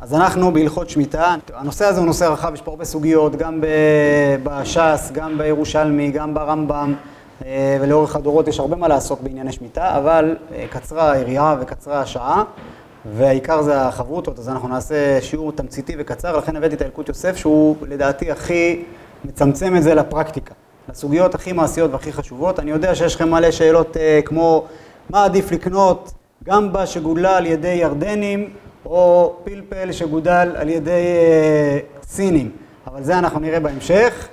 אז אנחנו בהלכות שמיטה, הנושא הזה הוא נושא רחב, יש פה הרבה סוגיות, גם בש"ס, גם בירושלמי, גם ברמב"ם, אה, ולאורך הדורות יש הרבה מה לעסוק בענייני שמיטה, אבל אה, קצרה היריעה וקצרה השעה, והעיקר זה החברותות, אז אנחנו נעשה שיעור תמציתי וקצר, לכן הבאתי את הילקוט יוסף, שהוא לדעתי הכי מצמצם את זה לפרקטיקה, לסוגיות הכי מעשיות והכי חשובות. אני יודע שיש לכם מלא שאלות אה, כמו מה עדיף לקנות גמבה שגודלה על ידי ירדנים, או פלפל שגודל על ידי אה, סינים, אבל זה אנחנו נראה בהמשך.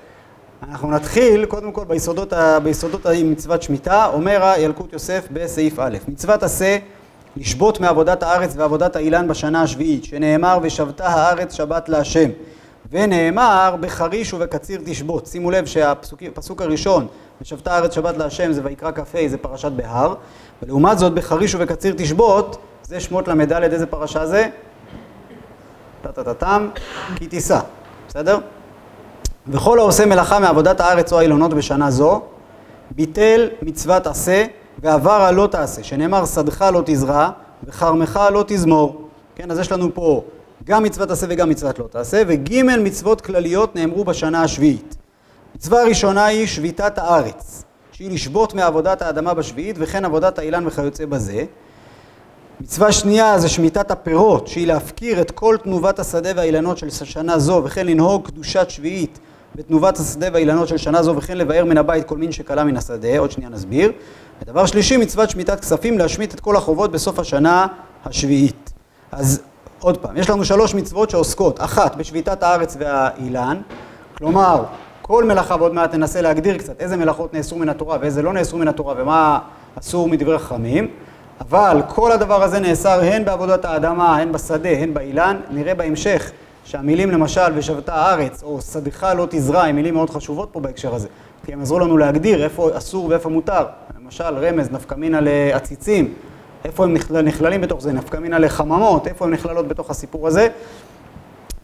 אנחנו נתחיל קודם כל ביסודות, ביסודות מצוות שמיטה, אומר הילקוט יוסף בסעיף א', מצוות עשה לשבות מעבודת הארץ ועבודת האילן בשנה השביעית, שנאמר ושבתה הארץ שבת להשם, ונאמר בחריש ובקציר תשבות. שימו לב שהפסוק הראשון, ושבתה הארץ שבת להשם, זה ויקרא כ"ה, זה פרשת בהר, ולעומת זאת בחריש ובקציר תשבות, זה שמות ל"ד, איזה פרשה זה? טה-טה-טם, כי תישא, בסדר? וכל העושה מלאכה מעבודת הארץ או האילונות בשנה זו, ביטל מצוות עשה ועבר הלא תעשה, שנאמר שדך לא תזרע וכרמך לא תזמור. כן, אז יש לנו פה גם מצוות עשה וגם מצוות לא תעשה, וג' מצוות כלליות נאמרו בשנה השביעית. מצווה ראשונה היא שביתת הארץ, שהיא לשבות מעבודת האדמה בשביעית, וכן עבודת האילן וכיוצא בזה. מצווה שנייה זה שמיטת הפירות, שהיא להפקיר את כל תנובת השדה והאילנות של שנה זו, וכן לנהוג קדושת שביעית בתנובת השדה והאילנות של שנה זו, וכן לבאר מן הבית כל מין שכלה מן השדה, עוד שנייה נסביר. ודבר שלישי, מצוות שמיטת כספים, להשמיט את כל החובות בסוף השנה השביעית. אז עוד פעם, יש לנו שלוש מצוות שעוסקות, אחת בשביתת הארץ והאילן, כלומר, כל מלאכה, ועוד מעט ננסה להגדיר קצת איזה מלאכות נאסרו מן התורה ואיזה לא נאסרו מן התורה ומה אסור מדברי חכמים. אבל כל הדבר הזה נאסר הן בעבודת האדמה, הן בשדה, הן באילן. נראה בהמשך שהמילים למשל ושבתה הארץ או שדך לא תזרע הם מילים מאוד חשובות פה בהקשר הזה. כי הם עזרו לנו להגדיר איפה אסור ואיפה מותר. למשל רמז, נפקא מינה לעציצים, איפה הם נכללים בתוך זה, נפקא מינה לחממות, איפה הם נכללות בתוך הסיפור הזה.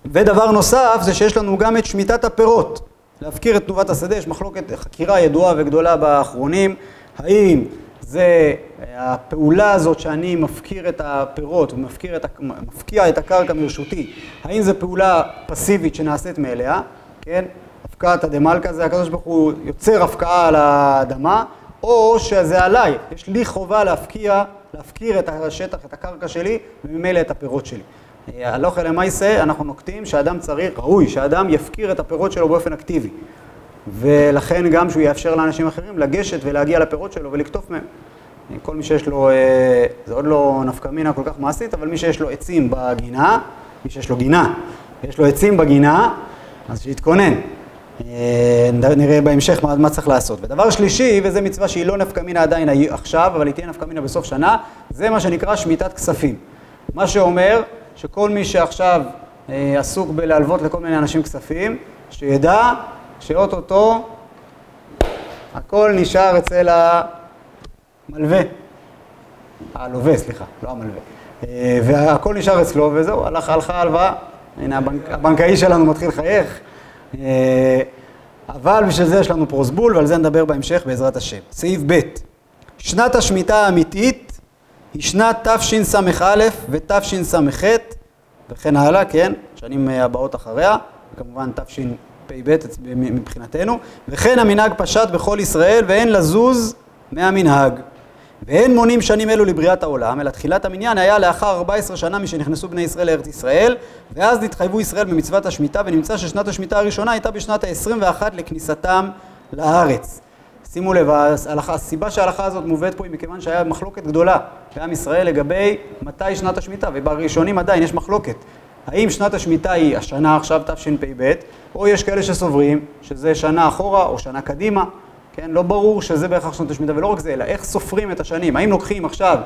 ודבר נוסף זה שיש לנו גם את שמיטת הפירות. להפקיר את תנובת השדה, יש מחלוקת, חקירה ידועה וגדולה באחרונים, האם זה הפעולה הזאת שאני מפקיר את הפירות ומפקיר את, את הקרקע מרשותי, האם זו פעולה פסיבית שנעשית מאליה, כן? הפקעת הדמלכה זה הקדוש ברוך הוא יוצר הפקעה על האדמה, או שזה עליי, יש לי חובה להפקיע, להפקיר את השטח, את הקרקע שלי, וממילא את הפירות שלי. הלוך אל המייסה אנחנו נוקטים שאדם צריך, ראוי, שאדם יפקיר את הפירות שלו באופן אקטיבי. ולכן גם שהוא יאפשר לאנשים אחרים לגשת ולהגיע לפירות שלו ולקטוף מהם. כל מי שיש לו, אה, זה עוד לא נפקא מינה כל כך מעשית, אבל מי שיש לו עצים בגינה, מי שיש לו גינה, ויש לו עצים בגינה, אז שיתכונן. אה, נראה בהמשך מה, מה צריך לעשות. ודבר שלישי, וזו מצווה שהיא לא נפקא מינה עדיין עכשיו, אבל היא תהיה נפקא מינה בסוף שנה, זה מה שנקרא שמיטת כספים. מה שאומר שכל מי שעכשיו אה, עסוק בלהלוות לכל מיני אנשים כספים, שידע שאו-טו-טו הכל נשאר אצל המלווה, הלווה, סליחה, לא המלווה. אה, והכל נשאר אצלו, וזהו, הלכה ההלוואה. הנה, הבנק, הבנקאי שלנו מתחיל לחייך. אה, אבל בשביל זה יש לנו פרוסבול, ועל זה נדבר בהמשך בעזרת השם. סעיף ב' שנת השמיטה האמיתית היא שנת תשס"א ותשס"ח וכן הלאה, כן? שנים הבאות אחריה, וכמובן תש"פ. פ"ב מבחינתנו, וכן המנהג פשט בכל ישראל ואין לזוז מהמנהג. ואין מונים שנים אלו לבריאת העולם, אלא תחילת המניין היה לאחר 14 שנה משנכנסו בני ישראל לארץ ישראל, ואז נתחייבו ישראל במצוות השמיטה, ונמצא ששנת השמיטה הראשונה הייתה בשנת ה-21 לכניסתם לארץ. שימו לב, הסיבה שההלכה הזאת מובאת פה היא מכיוון שהיה מחלוקת גדולה בעם ישראל לגבי מתי שנת השמיטה, ובראשונים עדיין יש מחלוקת. האם שנת השמיטה היא השנה עכשיו, תשפ"ב, או יש כאלה שסוברים שזה שנה אחורה או שנה קדימה, כן? לא ברור שזה בהכרח שנת השמיטה, ולא רק זה, אלא איך סופרים את השנים. האם לוקחים עכשיו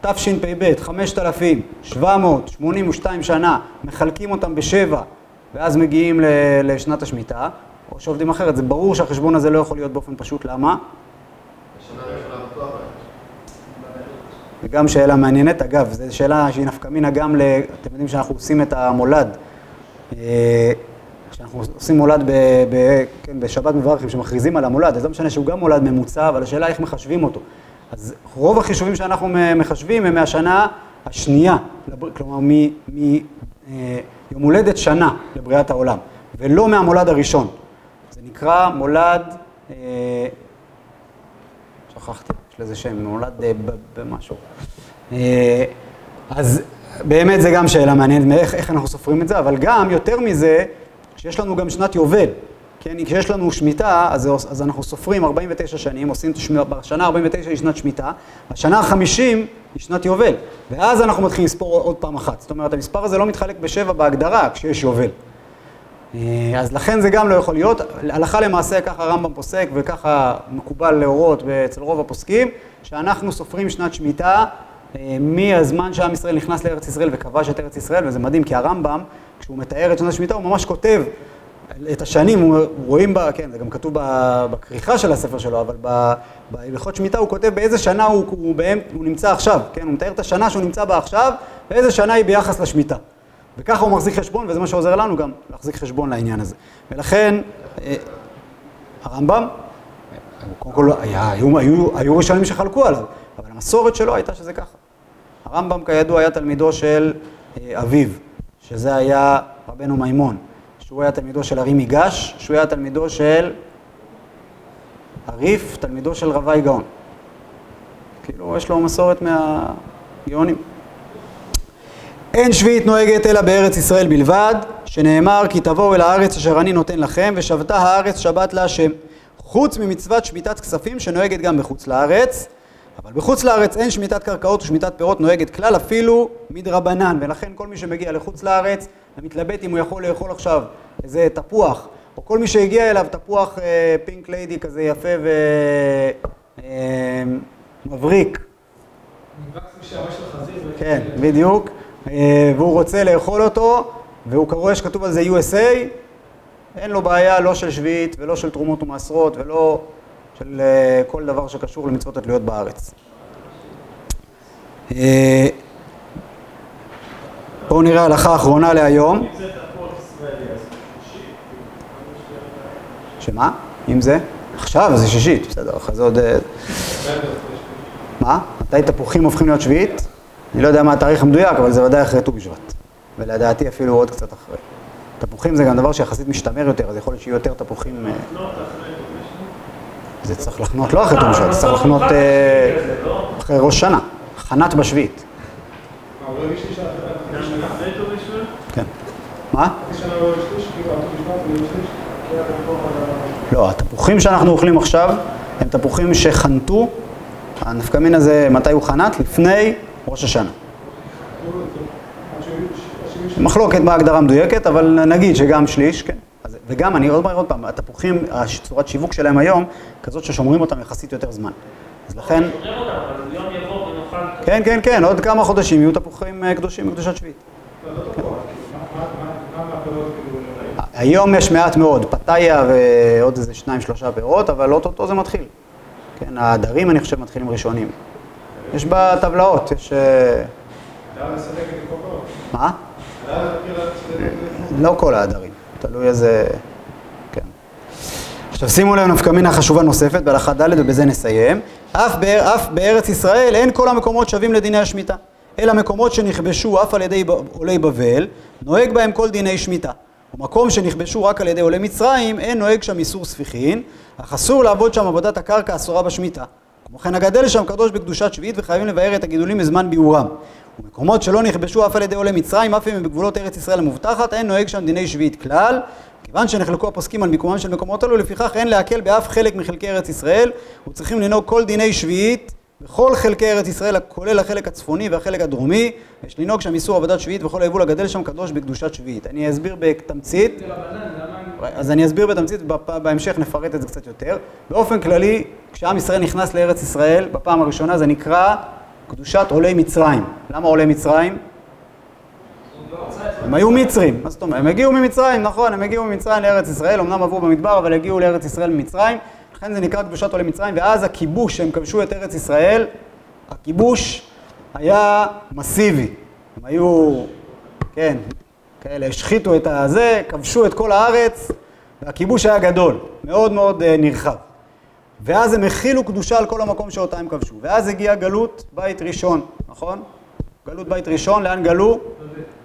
תשפ"ב, 5,782 שנה, מחלקים אותם בשבע, ואז מגיעים לשנת השמיטה, או שעובדים אחרת. זה ברור שהחשבון הזה לא יכול להיות באופן פשוט, למה? וגם שאלה מעניינת, אגב, זו שאלה שהיא נפקא מינה גם ל... אתם יודעים שאנחנו עושים את המולד. אה, כשאנחנו עושים מולד ב, ב, כן, בשבת מברכים, שמכריזים על המולד, אז לא משנה שהוא גם מולד ממוצע, אבל השאלה איך מחשבים אותו. אז רוב החישובים שאנחנו מחשבים הם מהשנה השנייה, כלומר אה, יום הולדת שנה לבריאת העולם, ולא מהמולד הראשון. זה נקרא מולד, אה, שכחתי, לזה שם, מולד אה, במשהו. אז באמת זה גם שאלה מעניינת, איך, איך אנחנו סופרים את זה, אבל גם, יותר מזה, שיש לנו גם שנת יובל. כן, כשיש לנו שמיטה, אז, אז אנחנו סופרים 49 שנים, עושים, בשנה 49 היא שנת שמיטה, בשנה ה-50 היא שנת יובל, ואז אנחנו מתחילים לספור עוד פעם אחת. זאת אומרת, המספר הזה לא מתחלק בשבע בהגדרה כשיש יובל. אה, אז לכן זה גם לא יכול להיות. הלכה למעשה ככה הרמב"ם פוסק וככה מקובל להורות אצל רוב הפוסקים, שאנחנו סופרים שנת שמיטה אה, מהזמן שעם ישראל נכנס לארץ ישראל וכבש את ארץ ישראל, וזה מדהים כי הרמב"ם, כשהוא מתאר את שנת השמיטה, הוא ממש כותב את השנים, רואים, בה, כן, זה גם כתוב בכריכה של הספר שלו, אבל בהלכות שמיטה הוא כותב באיזה שנה הוא, הוא, בהם, הוא נמצא עכשיו, כן, הוא מתאר את השנה שהוא נמצא בה עכשיו, ואיזה שנה היא ביחס לשמיטה. וככה הוא מחזיק חשבון, וזה מה שעוזר לנו גם להחזיק חשבון לעניין הזה. ולכן, אה, הרמב"ם, קודם כל, היה, היו, היו, היו ראשונים שחלקו עליו, אבל המסורת שלו הייתה שזה ככה. הרמב"ם, כידוע, היה תלמידו של אה, אביו, שזה היה רבנו מימון. שהוא היה תלמידו של ארי מיגש, שהוא היה תלמידו של הריף, תלמידו של רבי גאון. כאילו, יש לו מסורת מהגאונים. אין שביעית נוהגת אלא בארץ ישראל בלבד, שנאמר כי תבואו אל הארץ אשר אני נותן לכם, ושבתה הארץ שבת להשם. חוץ ממצוות שמיטת כספים שנוהגת גם בחוץ לארץ, אבל בחוץ לארץ אין שמיטת קרקעות ושמיטת פירות נוהגת כלל אפילו מדרבנן, ולכן כל מי שמגיע לחוץ לארץ ומתלבט אם הוא יכול לאכול עכשיו איזה תפוח, או כל מי שהגיע אליו תפוח אה, פינק ליידי כזה יפה ומבריק. אה, כן, בדיוק. אה, והוא רוצה לאכול אותו, והוא רואה שכתוב על זה USA, אין לו בעיה לא של שביעית ולא של תרומות ומעשרות ולא של אה, כל דבר שקשור למצוות התלויות בארץ. אה, בואו נראה הלכה אחרונה להיום. שמה? אם זה? עכשיו זה שישית, בסדר, אחרי זה עוד... מה? מתי תפוחים הופכים להיות שביעית? אני לא יודע מה התאריך המדויק, אבל זה ודאי אחרי ט"ו בשבט. ולדעתי אפילו עוד קצת אחרי. תפוחים זה גם דבר שיחסית משתמר יותר, אז יכול להיות שיהיו יותר תפוחים... זה צריך לחנות לא אחרי ט"ו בשבט, זה צריך לחנות אה, אחרי ראש שנה, חנת בשביעית. כן. מה? לא, התפוחים שאנחנו אוכלים עכשיו הם תפוחים שחנתו, הנפקמין הזה, מתי הוא חנת? לפני ראש השנה. מחלוקת בהגדרה מדויקת, אבל נגיד שגם שליש, כן. וגם, אני עוד, עוד פעם, התפוחים, צורת שיווק שלהם היום, כזאת ששומרים אותם יחסית יותר זמן. אז לכן... כן, כן, כן, עוד כמה חודשים יהיו תפוחים אה, קדושים מקדושת שביעית. היום יש מעט מאוד, פתאיה ועוד איזה שניים שלושה פירות, אבל אוטוטו זה מתחיל. כן, העדרים אני חושב מתחילים ראשונים. יש בטבלאות, יש... אה, מה? לא כל העדרים. תלוי איזה... כן. עכשיו שימו לב נפקא מינה חשובה נוספת בהלכה ד' ובזה נסיים. אף, באר, אף בארץ ישראל אין כל המקומות שווים לדיני השמיטה, אלא מקומות שנכבשו אף על ידי עולי בבל, נוהג בהם כל דיני שמיטה. ומקום שנכבשו רק על ידי עולי מצרים, אין נוהג שם איסור ספיחין, אך אסור לעבוד שם עבודת הקרקע אסורה בשמיטה. כמו כן הגדל שם קדוש בקדושת שביעית וחייבים לבאר את הגידולים בזמן ביעורם. ומקומות שלא נכבשו אף על ידי עולי מצרים, אף אם הם בגבולות ארץ ישראל המובטחת, אין נוהג שם דיני שביעית כלל. כיוון שנחלקו הפוסקים על מיקומם של מקומות אלו, לפיכך אין להקל באף חלק מחלקי ארץ ישראל, וצריכים לנהוג כל דיני שביעית בכל חלקי ארץ ישראל, כולל החלק הצפוני והחלק הדרומי, יש לנהוג שם איסור עבודת שביעית וכל היבול הגדל שם קדוש בקדושת שביעית. אני אסביר בתמצית, אז אני אסביר בתמצית, בהמשך נפרט את זה קצת יותר. באופן כללי, כשעם ישראל נכנס לארץ ישראל, בפעם הראשונה זה נקרא קדושת עולי מצרים. למה עולי מצרים? הם היו מצרים, מה זאת אומרת? הם הגיעו ממצרים, נכון, הם הגיעו ממצרים לארץ ישראל, אמנם עברו במדבר, אבל הגיעו לארץ ישראל ממצרים, לכן זה נקרא קדושת עולי מצרים, ואז הכיבוש, שהם כבשו את ארץ ישראל, הכיבוש היה מסיבי. הם היו, כן, כאלה, השחיתו את הזה, כבשו את כל הארץ, והכיבוש היה גדול, מאוד מאוד אה, נרחב. ואז הם הכילו קדושה על כל המקום שאותה הם כבשו. ואז הגיעה גלות בית ראשון, נכון? גלות בית ראשון, לאן גלו?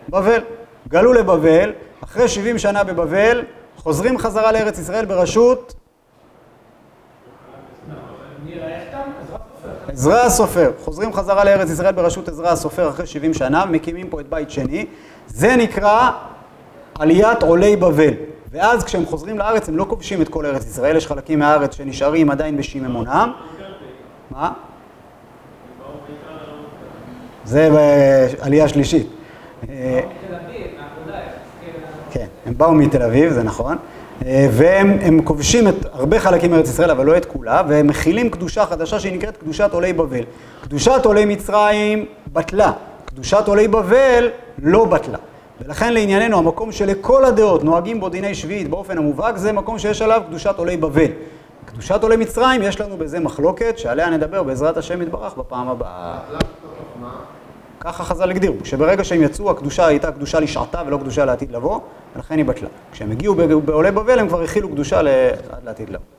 בבל. גלו לבבל, אחרי 70 שנה בבבל, חוזרים חזרה לארץ ישראל בראשות עזרא הסופר. חוזרים חזרה לארץ ישראל בראשות עזרא הסופר אחרי 70 שנה, ומקימים פה את בית שני. זה נקרא עליית עולי בבל. ואז כשהם חוזרים לארץ הם לא כובשים את כל ארץ ישראל, יש חלקים מהארץ שנשארים עדיין בשיממונם. מה? זה בעלייה שלישית. כן, הם באו מתל אביב, זה נכון. והם כובשים את הרבה חלקים מארץ ישראל, אבל לא את כולה, והם מכילים קדושה חדשה שהיא נקראת קדושת עולי בבל. קדושת עולי מצרים בטלה, קדושת עולי בבל לא בטלה. ולכן לענייננו, המקום שלכל הדעות נוהגים בו דיני שביעית באופן המובהק, זה מקום שיש עליו קדושת עולי בבל. קדושת עולי מצרים, יש לנו בזה מחלוקת, שעליה נדבר בעזרת השם יתברך בפעם הבאה. ככה חז"ל הגדירו, שברגע שהם יצאו, הקדושה הייתה קדושה לשעתה ולא קדושה לעתיד לבוא, ולכן היא בטלה. כשהם הגיעו בעולי בבל, הם כבר הכילו קדושה לעתיד לבוא.